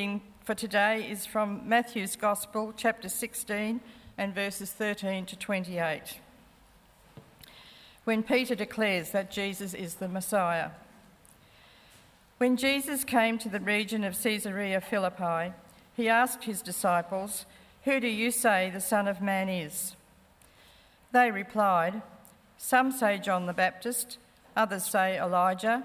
reading for today is from Matthew's Gospel, chapter 16, and verses 13 to 28. When Peter declares that Jesus is the Messiah. When Jesus came to the region of Caesarea Philippi, he asked his disciples, Who do you say the Son of Man is? They replied, Some say John the Baptist, others say Elijah,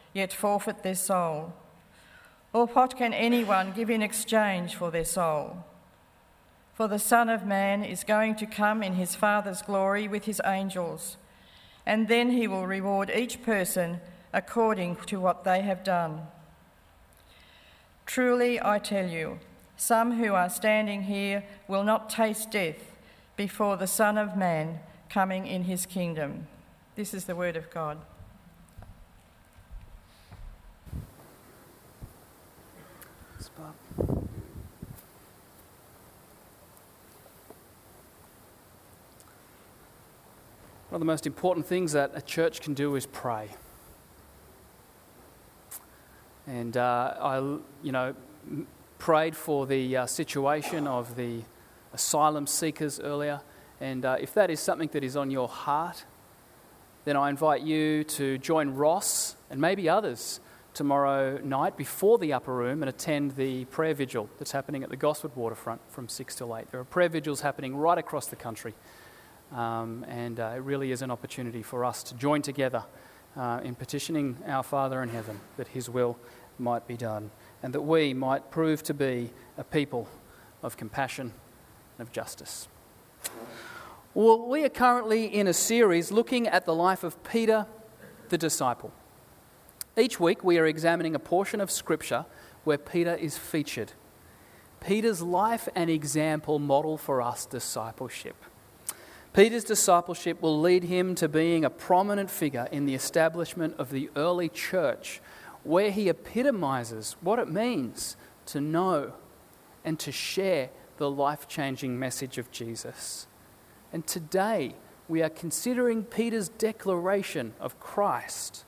yet forfeit their soul? Or what can anyone give in exchange for their soul? For the Son of Man is going to come in his Father's glory with his angels, and then he will reward each person according to what they have done. Truly, I tell you, some who are standing here will not taste death before the Son of Man coming in his kingdom. This is the word of God. One of the most important things that a church can do is pray. And uh, I, you know, prayed for the uh, situation of the asylum seekers earlier. And uh, if that is something that is on your heart, then I invite you to join Ross and maybe others tomorrow night before the upper room and attend the prayer vigil that's happening at the Gosford waterfront from 6 till 8. There are prayer vigils happening right across the country. Um, and uh, it really is an opportunity for us to join together uh, in petitioning our Father in heaven that His will might be done and that we might prove to be a people of compassion and of justice. Well, we are currently in a series looking at the life of Peter the disciple. Each week we are examining a portion of Scripture where Peter is featured. Peter's life and example model for us discipleship. Peter's discipleship will lead him to being a prominent figure in the establishment of the early church, where he epitomizes what it means to know and to share the life changing message of Jesus. And today, we are considering Peter's declaration of Christ.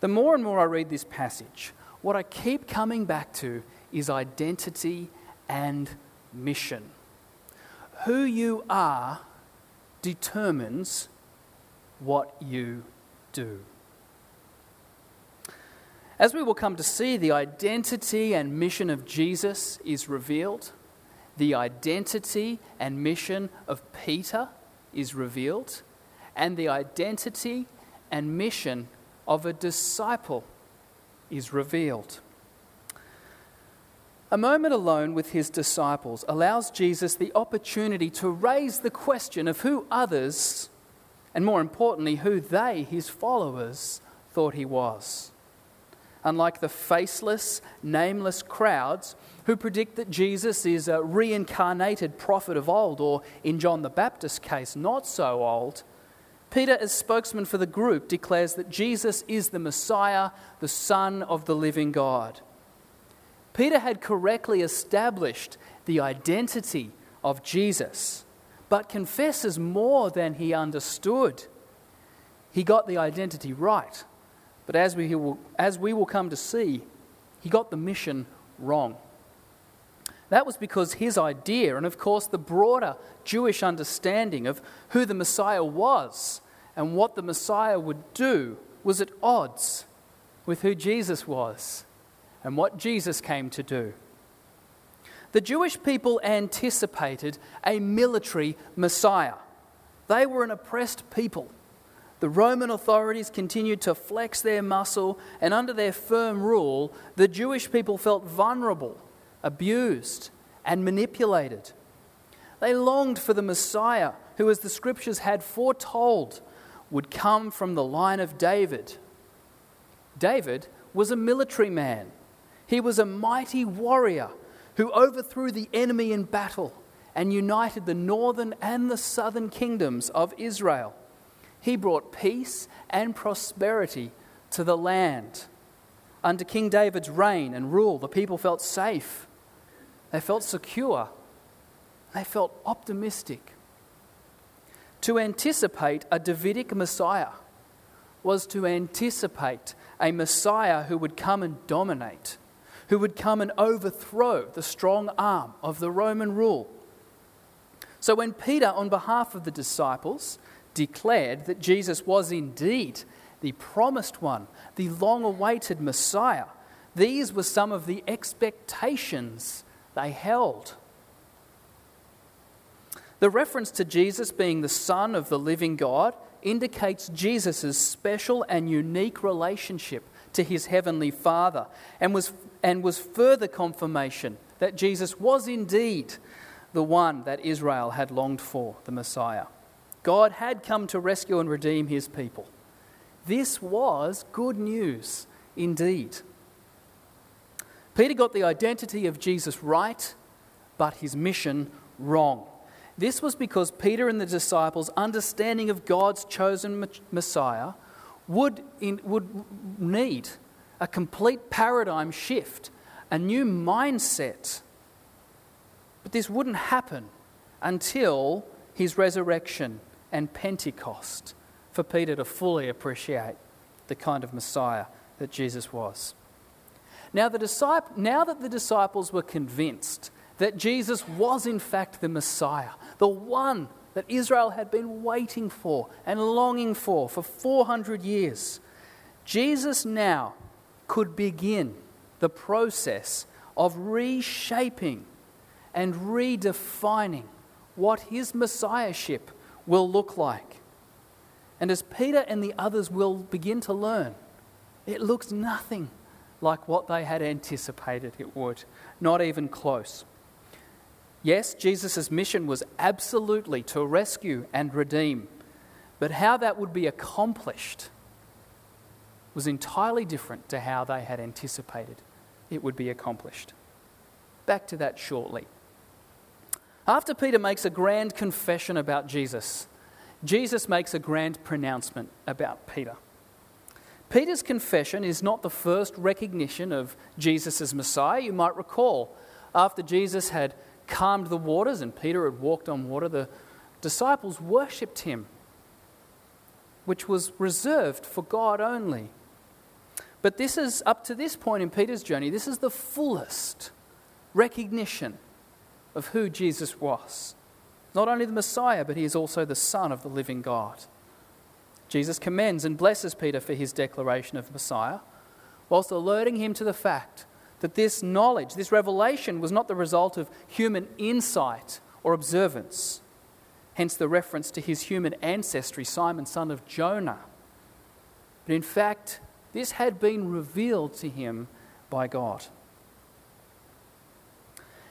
The more and more I read this passage, what I keep coming back to is identity and mission who you are determines what you do. As we will come to see, the identity and mission of Jesus is revealed. The identity and mission of Peter is revealed. And the identity and mission of a disciple is revealed. A moment alone with his disciples allows Jesus the opportunity to raise the question of who others, and more importantly, who they, his followers, thought he was. Unlike the faceless, nameless crowds who predict that Jesus is a reincarnated prophet of old, or in John the Baptist's case, not so old, Peter, as spokesman for the group, declares that Jesus is the Messiah, the Son of the living God. Peter had correctly established the identity of Jesus, but confesses more than he understood. He got the identity right, but as we will, as we will come to see, he got the mission wrong. That was because his idea, and of course the broader Jewish understanding of who the Messiah was and what the Messiah would do, was at odds with who Jesus was and what Jesus came to do. The Jewish people anticipated a military Messiah. They were an oppressed people. The Roman authorities continued to flex their muscle, and under their firm rule, the Jewish people felt vulnerable, abused, and manipulated. They longed for the Messiah, who, as the scriptures had foretold, would come from the line of David. David was a military man. He was a mighty warrior who overthrew the enemy in battle and united the northern and the southern kingdoms of Israel. He brought peace and prosperity to the land. Under King David's reign and rule, the people felt safe, they felt secure, they felt optimistic. To anticipate a Davidic Messiah was to anticipate a Messiah who would come and dominate who would come and overthrow the strong arm of the Roman rule. So when Peter, on behalf of the disciples, declared that Jesus was indeed the promised one, the long awaited Messiah, these were some of the expectations they held. The reference to Jesus being the Son of the living God indicates Jesus' special and unique relationship to his heavenly Father and was and was further confirmation that Jesus was indeed the one that Israel had longed for, the Messiah. God had come to rescue and redeem his people. This was good news indeed. Peter got the identity of Jesus right, but his mission wrong. This was because Peter and the disciples' understanding of God's chosen Messiah would, in, would need a complete paradigm shift, a new mindset. But this wouldn't happen until his resurrection and Pentecost for Peter to fully appreciate the kind of Messiah that Jesus was. Now, the disciple, now that the disciples were convinced that Jesus was in fact the Messiah, the one that Israel had been waiting for and longing for for 400 years, Jesus now could begin the process of reshaping and redefining what his messiahship will look like. And as Peter and the others will begin to learn, it looks nothing like what they had anticipated it would, not even close. Yes, Jesus' mission was absolutely to rescue and redeem, but how that would be accomplished was entirely different to how they had anticipated it would be accomplished. Back to that shortly. After Peter makes a grand confession about Jesus, Jesus makes a grand pronouncement about Peter. Peter's confession is not the first recognition of Jesus as Messiah. You might recall, after Jesus had calmed the waters and Peter had walked on water, the disciples worshipped him, which was reserved for God only. But this is, up to this point in Peter's journey, this is the fullest recognition of who Jesus was. Not only the Messiah, but he is also the Son of the living God. Jesus commends and blesses Peter for his declaration of Messiah, whilst alerting him to the fact that this knowledge, this revelation, was not the result of human insight or observance. Hence the reference to his human ancestry, Simon, son of Jonah. But in fact, this had been revealed to him by God.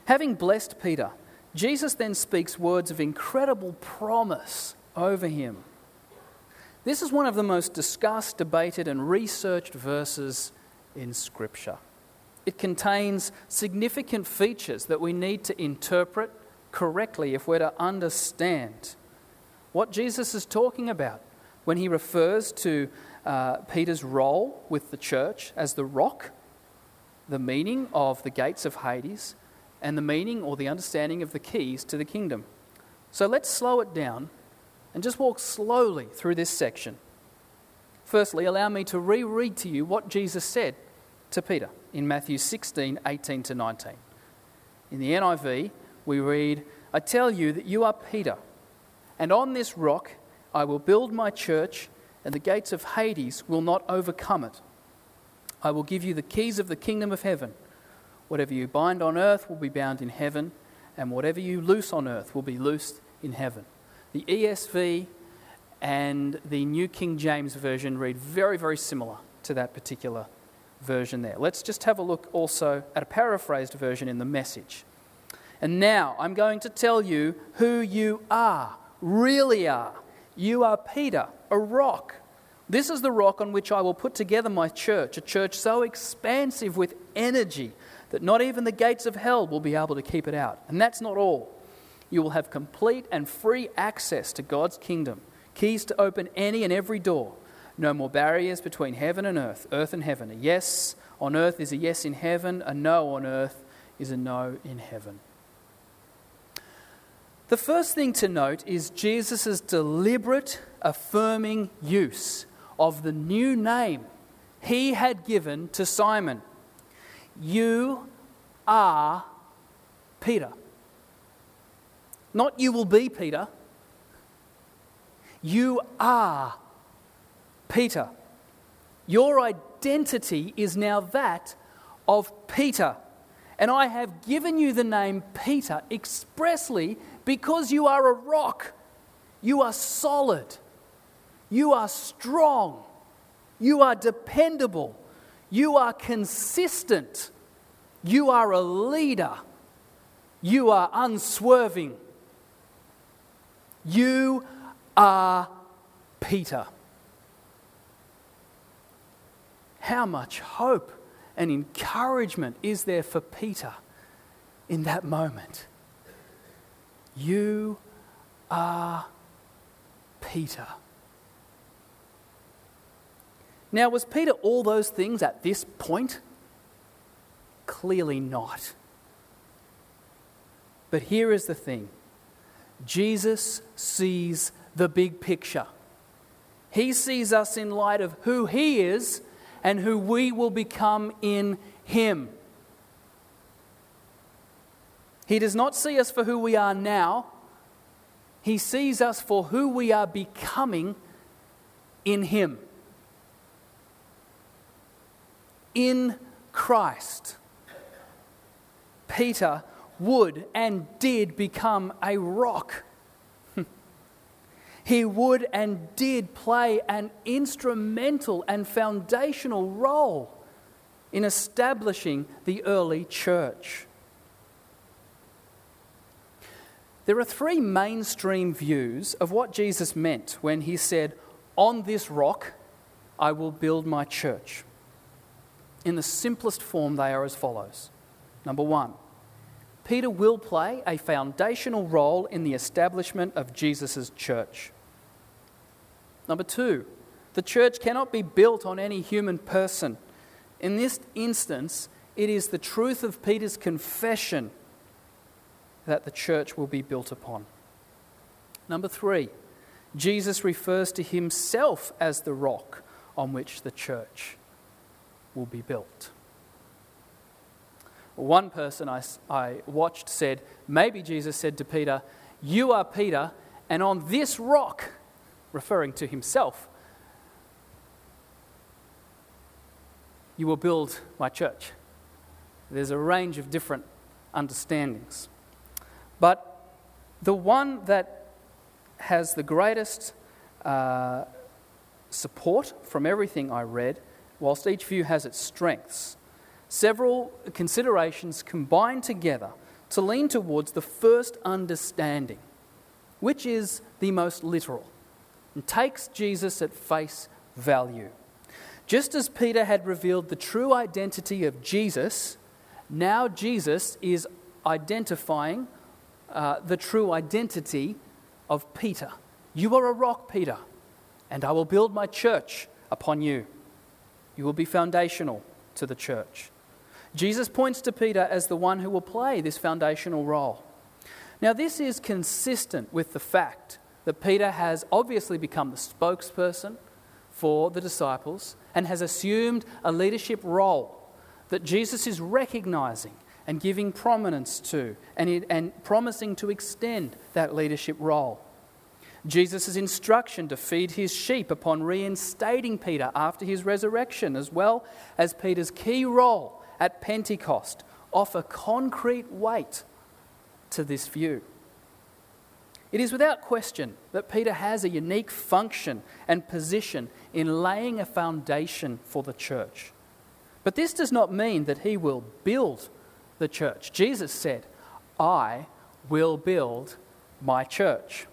Having blessed Peter, Jesus then speaks words of incredible promise over him. This is one of the most discussed, debated, and researched verses in Scripture. It contains significant features that we need to interpret correctly if we're to understand what Jesus is talking about when he refers to uh, Peter's role with the church as the rock, the meaning of the gates of Hades, and the meaning or the understanding of the keys to the kingdom. So let's slow it down and just walk slowly through this section. Firstly, allow me to reread to you what Jesus said to Peter in Matthew 16 18 to 19. In the NIV, we read, I tell you that you are Peter, and on this rock I will build my church, and the gates of Hades will not overcome it. I will give you the keys of the kingdom of heaven. Whatever you bind on earth will be bound in heaven, and whatever you loose on earth will be loosed in heaven. The ESV and the New King James Version read very, very similar to that particular version there. Let's just have a look also at a paraphrased version in the message. And now I'm going to tell you who you are, really are. You are Peter, a rock. This is the rock on which I will put together my church, a church so expansive with energy that not even the gates of hell will be able to keep it out. And that's not all. You will have complete and free access to God's kingdom, keys to open any and every door. No more barriers between heaven and earth, earth and heaven. A yes on earth is a yes in heaven, a no on earth is a no in heaven. The first thing to note is Jesus' deliberate, affirming use of the new name he had given to Simon. You are Peter. Not you will be Peter. You are Peter. Your identity is now that of Peter. And I have given you the name Peter expressly because you are a rock. You are solid. You are strong. You are dependable. You are consistent. You are a leader. You are unswerving. You are Peter. How much hope and encouragement is there for Peter in that moment? You are Peter. Now, was Peter all those things at this point? Clearly not. But here is the thing Jesus sees the big picture. He sees us in light of who He is and who we will become in Him. He does not see us for who we are now, He sees us for who we are becoming in Him. In Christ. Peter would and did become a rock. he would and did play an instrumental and foundational role in establishing the early church. There are three mainstream views of what Jesus meant when he said, On this rock I will build my church. In the simplest form, they are as follows Number one, Peter will play a foundational role in the establishment of Jesus' church. Number two, the church cannot be built on any human person. In this instance, it is the truth of Peter's confession that the church will be built upon. Number three, Jesus refers to himself as the rock on which the church will be built. One person I, I watched said, maybe Jesus said to Peter, You are Peter, and on this rock, referring to himself, you will build my church. There's a range of different understandings. But the one that has the greatest uh, support from everything I read, whilst each view has its strengths, several considerations combine together to lean towards the first understanding, which is the most literal, and takes Jesus at face value. Just as Peter had revealed the true identity of Jesus, now Jesus is identifying uh, the true identity of Peter. You are a rock, Peter, and I will build my church upon you. You will be foundational to the church. Jesus points to Peter as the one who will play this foundational role. Now, this is consistent with the fact that Peter has obviously become the spokesperson for the disciples and has assumed a leadership role that Jesus is recognizing and giving prominence to and, and promising to extend that leadership role. Jesus' instruction to feed his sheep upon reinstating Peter after his resurrection, as well as Peter's key role at Pentecost, offer concrete weight to this view. It is without question that Peter has a unique function and position in laying a foundation for the church. But this does not mean that he will build the church. Jesus said, I will build my church.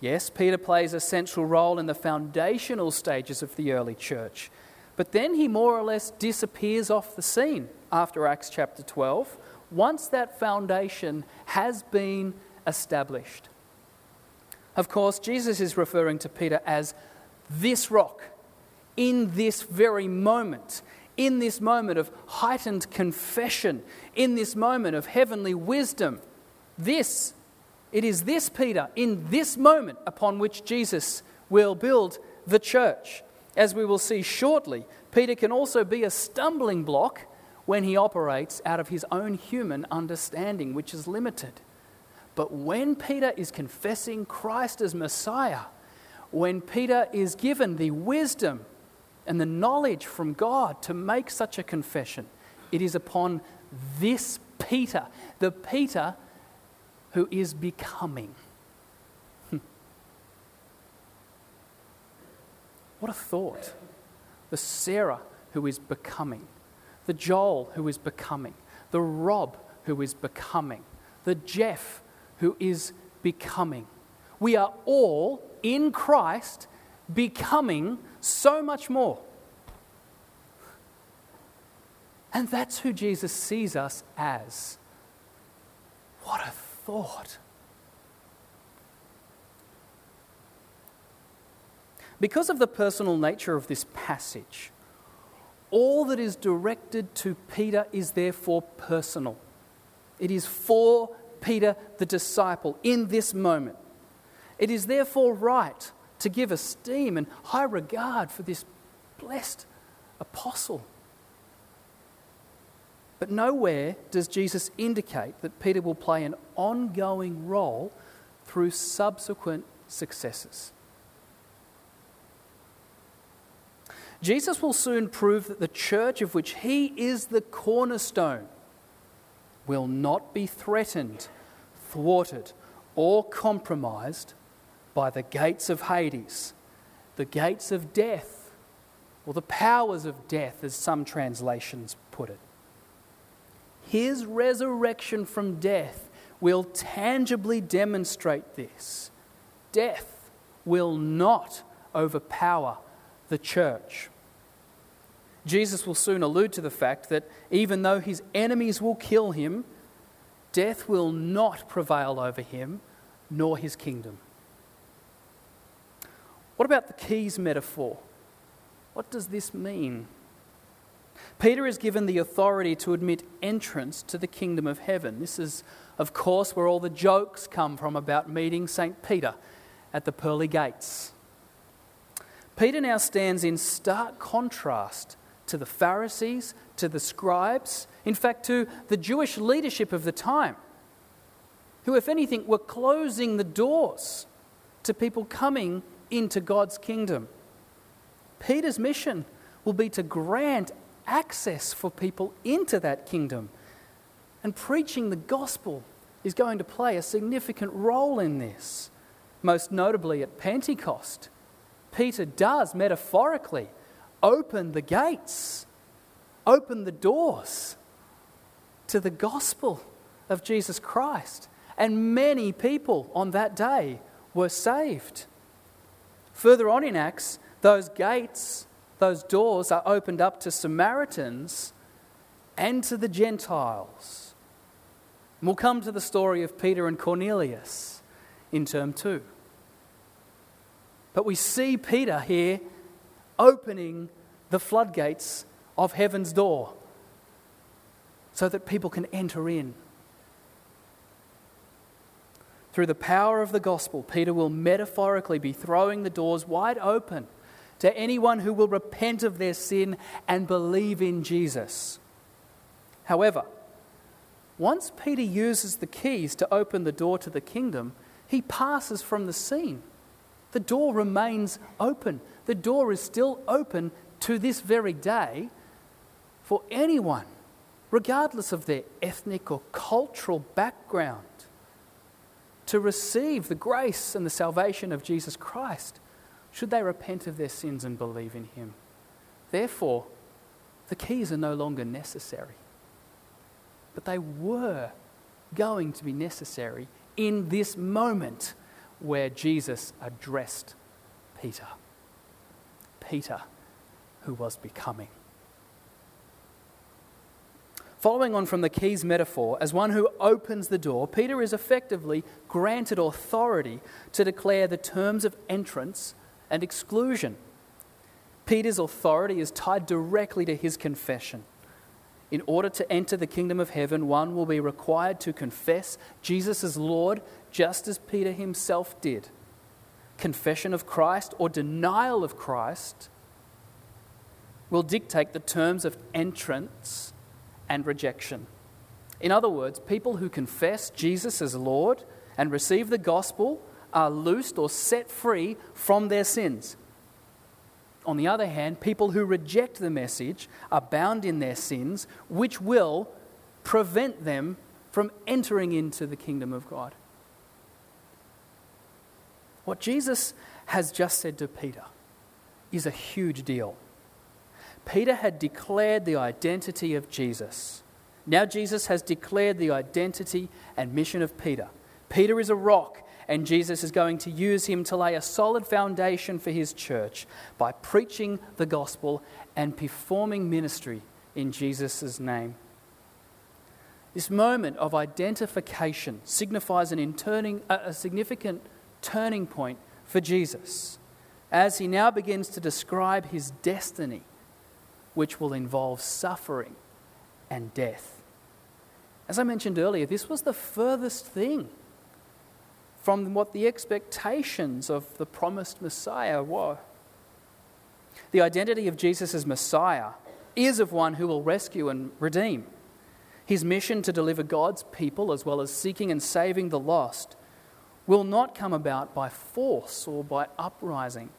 Yes, Peter plays a central role in the foundational stages of the early church, but then he more or less disappears off the scene after Acts chapter 12 once that foundation has been established. Of course, Jesus is referring to Peter as this rock in this very moment, in this moment of heightened confession, in this moment of heavenly wisdom. This, it is this Peter in this moment upon which Jesus will build the church. As we will see shortly, Peter can also be a stumbling block when he operates out of his own human understanding, which is limited. But when Peter is confessing Christ as Messiah, when Peter is given the wisdom and the knowledge from God to make such a confession, it is upon this Peter, the Peter who is becoming. Hmm. what a thought. The Sarah who is becoming the Joel who is becoming, the Rob who is becoming, the Jeff who is becoming. We are all in Christ becoming so much more. And that's who Jesus sees us as. What a thought. Because of the personal nature of this passage, all that is directed to Peter is therefore personal. It is for Peter the disciple in this moment. It is therefore right to give esteem and high regard for this blessed apostle. But nowhere does Jesus indicate that Peter will play an ongoing role through subsequent successes. Jesus will soon prove that the church of which he is the cornerstone will not be threatened, thwarted, or compromised by the gates of Hades, the gates of death, or the powers of death, as some translations put it. His resurrection from death will tangibly demonstrate this. Death will not overpower the church. Jesus will soon allude to the fact that even though his enemies will kill him, death will not prevail over him nor his kingdom. What about the keys metaphor? What does this mean? Peter is given the authority to admit entrance to the kingdom of heaven. This is, of course, where all the jokes come from about meeting St. Peter at the pearly gates. Peter now stands in stark contrast to the Pharisees, to the scribes, in fact, to the Jewish leadership of the time, who, if anything, were closing the doors to people coming into God's kingdom. Peter's mission will be to grant access for people into that kingdom. And preaching the gospel is going to play a significant role in this, most notably at Pentecost. Peter does metaphorically open the gates, open the doors to the gospel of Jesus Christ. And many people on that day were saved. Further on in Acts, those gates, those doors are opened up to Samaritans and to the Gentiles. And we'll come to the story of Peter and Cornelius in term two. But we see Peter here opening the floodgates of heaven's door so that people can enter in. Through the power of the gospel, Peter will metaphorically be throwing the doors wide open to anyone who will repent of their sin and believe in Jesus. However, once Peter uses the keys to open the door to the kingdom, he passes from the scene. The door remains open. The door is still open to this very day for anyone, regardless of their ethnic or cultural background, to receive the grace and the salvation of Jesus Christ should they repent of their sins and believe in Him. Therefore, the keys are no longer necessary. But they were going to be necessary in this moment where Jesus addressed Peter. Peter, who was becoming. Following on from the keys metaphor, as one who opens the door, Peter is effectively granted authority to declare the terms of entrance and exclusion. Peter's authority is tied directly to his confession. In order to enter the kingdom of heaven, one will be required to confess Jesus as Lord, just as Peter himself did. Confession of Christ or denial of Christ will dictate the terms of entrance and rejection. In other words, people who confess Jesus as Lord and receive the gospel are loosed or set free from their sins. On the other hand, people who reject the message are bound in their sins, which will prevent them from entering into the kingdom of God. What Jesus has just said to Peter is a huge deal. Peter had declared the identity of Jesus. Now, Jesus has declared the identity and mission of Peter. Peter is a rock and Jesus is going to use him to lay a solid foundation for his church by preaching the gospel and performing ministry in Jesus' name. This moment of identification signifies an interning, a significant turning point for Jesus as he now begins to describe his destiny, which will involve suffering and death. As I mentioned earlier, this was the furthest thing from what the expectations of the promised Messiah were. The identity of Jesus as Messiah is of one who will rescue and redeem. His mission to deliver God's people, as well as seeking and saving the lost, will not come about by force or by uprising.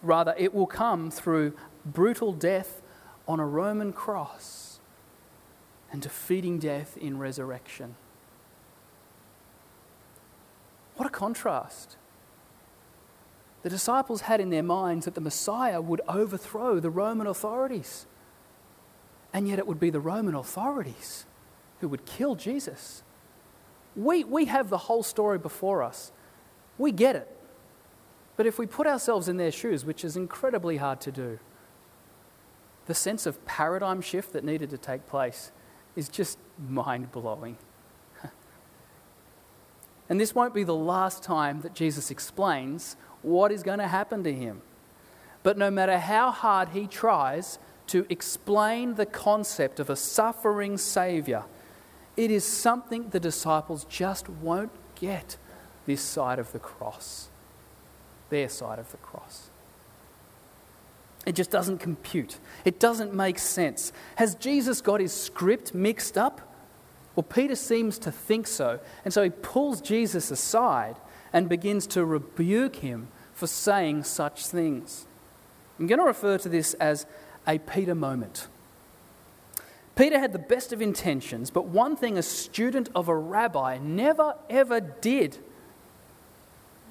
Rather, it will come through brutal death on a Roman cross and defeating death in resurrection. What a contrast. The disciples had in their minds that the Messiah would overthrow the Roman authorities. And yet it would be the Roman authorities who would kill Jesus. We, we have the whole story before us. We get it. But if we put ourselves in their shoes, which is incredibly hard to do, the sense of paradigm shift that needed to take place is just mind blowing. And this won't be the last time that Jesus explains what is going to happen to him. But no matter how hard he tries to explain the concept of a suffering Savior, it is something the disciples just won't get this side of the cross, their side of the cross. It just doesn't compute. It doesn't make sense. Has Jesus got his script mixed up? Well, Peter seems to think so. And so he pulls Jesus aside and begins to rebuke him for saying such things. I'm going to refer to this as a Peter moment. Peter had the best of intentions, but one thing a student of a rabbi never ever did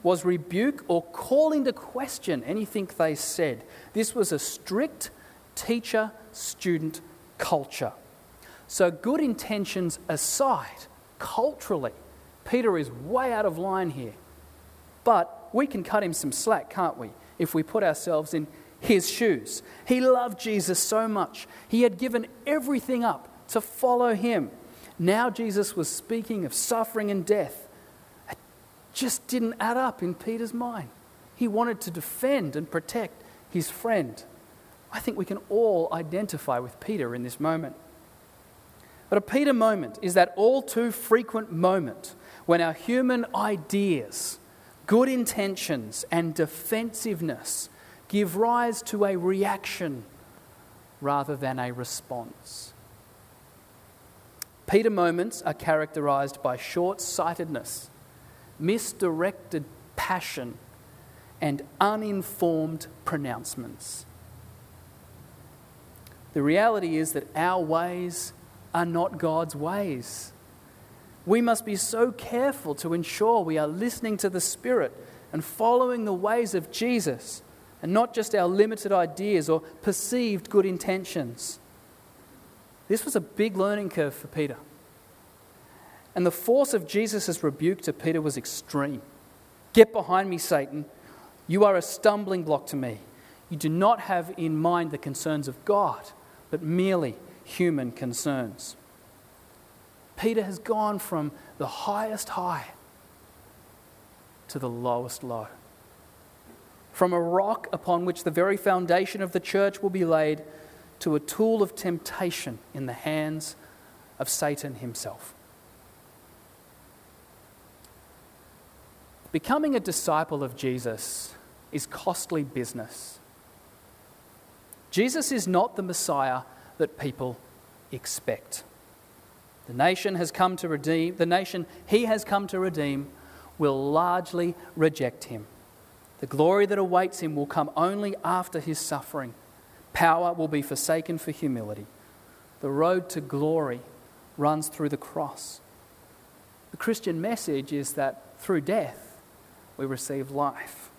was rebuke or call into question anything they said. This was a strict teacher student culture. So, good intentions aside, culturally, Peter is way out of line here. But we can cut him some slack, can't we, if we put ourselves in his shoes. He loved Jesus so much, he had given everything up to follow him. Now, Jesus was speaking of suffering and death. Just didn't add up in Peter's mind. He wanted to defend and protect his friend. I think we can all identify with Peter in this moment. But a Peter moment is that all too frequent moment when our human ideas, good intentions, and defensiveness give rise to a reaction rather than a response. Peter moments are characterized by short sightedness, misdirected passion, and uninformed pronouncements. The reality is that our ways are not God's ways. We must be so careful to ensure we are listening to the Spirit and following the ways of Jesus and not just our limited ideas or perceived good intentions. This was a big learning curve for Peter. And the force of Jesus' rebuke to Peter was extreme. Get behind me, Satan. You are a stumbling block to me. You do not have in mind the concerns of God, but merely human concerns. Peter has gone from the highest high to the lowest low. From a rock upon which the very foundation of the church will be laid to a tool of temptation in the hands of Satan himself. Becoming a disciple of Jesus is costly business. Jesus is not the Messiah that people expect. The nation has come to redeem, the nation he has come to redeem will largely reject him. The glory that awaits him will come only after his suffering. Power will be forsaken for humility. The road to glory runs through the cross. The Christian message is that through death we receive life.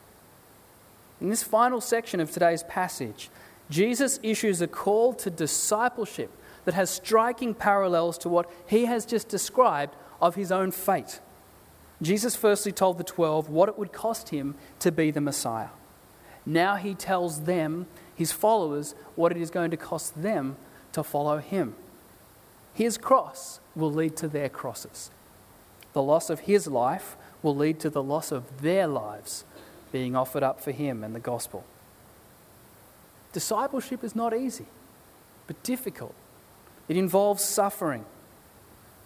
In this final section of today's passage, Jesus issues a call to discipleship that has striking parallels to what he has just described of his own fate. Jesus firstly told the twelve what it would cost him to be the Messiah. Now he tells them, his followers, what it is going to cost them to follow him. His cross will lead to their crosses. The loss of his life will lead to the loss of their lives being offered up for him and the gospel. Discipleship is not easy, but difficult. It involves suffering.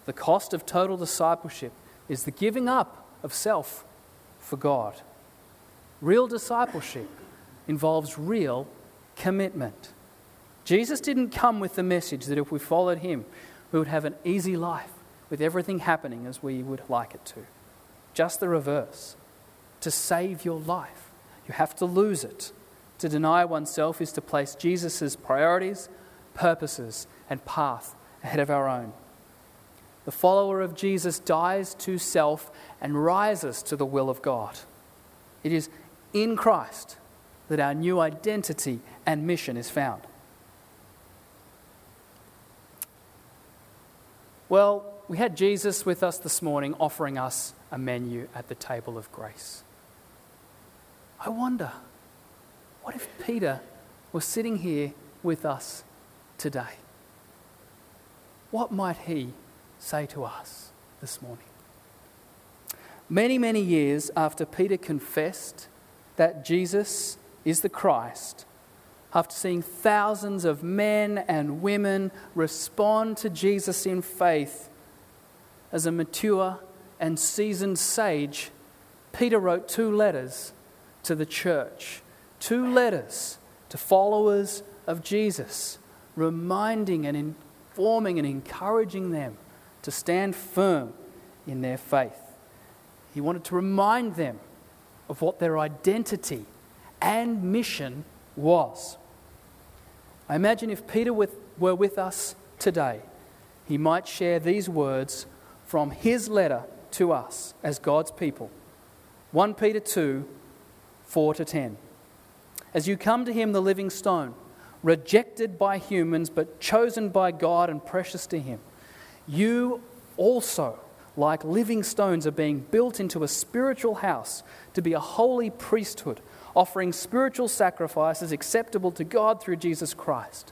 The cost of total discipleship is the giving up of self for God. Real discipleship involves real commitment. Jesus didn't come with the message that if we followed him, we would have an easy life with everything happening as we would like it to. Just the reverse. To save your life, you have to lose it. To deny oneself is to place Jesus' priorities, purposes, and path ahead of our own. The follower of Jesus dies to self and rises to the will of God. It is in Christ that our new identity and mission is found. Well, we had Jesus with us this morning offering us a menu at the table of grace. I wonder what if Peter was sitting here with us today? What might he say to us this morning? Many, many years after Peter confessed that Jesus is the Christ, after seeing thousands of men and women respond to Jesus in faith, as a mature and seasoned sage, Peter wrote two letters to the church two letters to followers of Jesus, reminding and informing and encouraging them to stand firm in their faith. He wanted to remind them of what their identity and mission was. I imagine if Peter were with us today, he might share these words from his letter to us as God's people. 1 Peter 2 4 to 10. As you come to him, the living stone, rejected by humans, but chosen by God and precious to Him. You also, like living stones, are being built into a spiritual house to be a holy priesthood, offering spiritual sacrifices acceptable to God through Jesus Christ.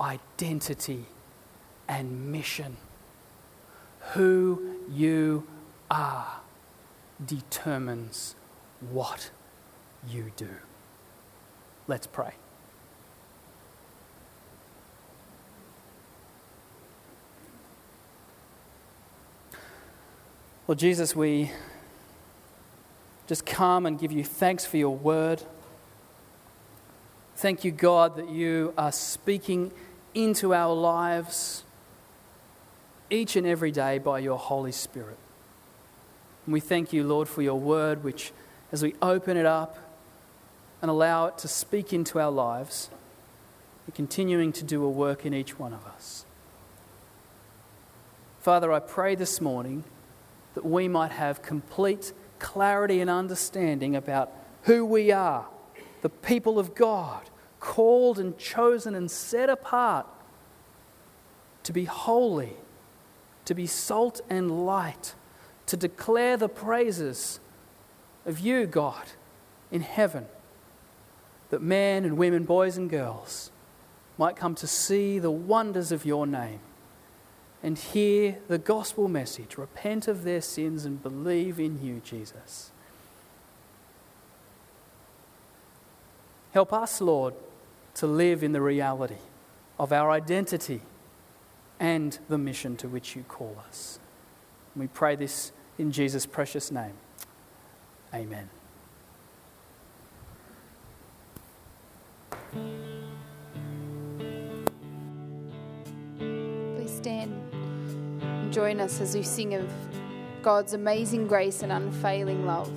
Identity and mission. Who you are determines what you do. Let's pray. Well, Jesus, we just come and give you thanks for your word. Thank you, God, that you are speaking into our lives each and every day by your Holy Spirit. And we thank you, Lord, for your word, which, as we open it up, and allow it to speak into our lives, and continuing to do a work in each one of us. Father, I pray this morning that we might have complete clarity and understanding about who we are, the people of God, called and chosen and set apart to be holy, to be salt and light, to declare the praises of you, God, in heaven that men and women, boys and girls, might come to see the wonders of your name and hear the gospel message repent of their sins and believe in you, Jesus. Help us, Lord, to live in the reality of our identity and the mission to which you call us. We pray this in Jesus' precious name. Amen. Please stand and join us as we sing of God's amazing grace and unfailing love.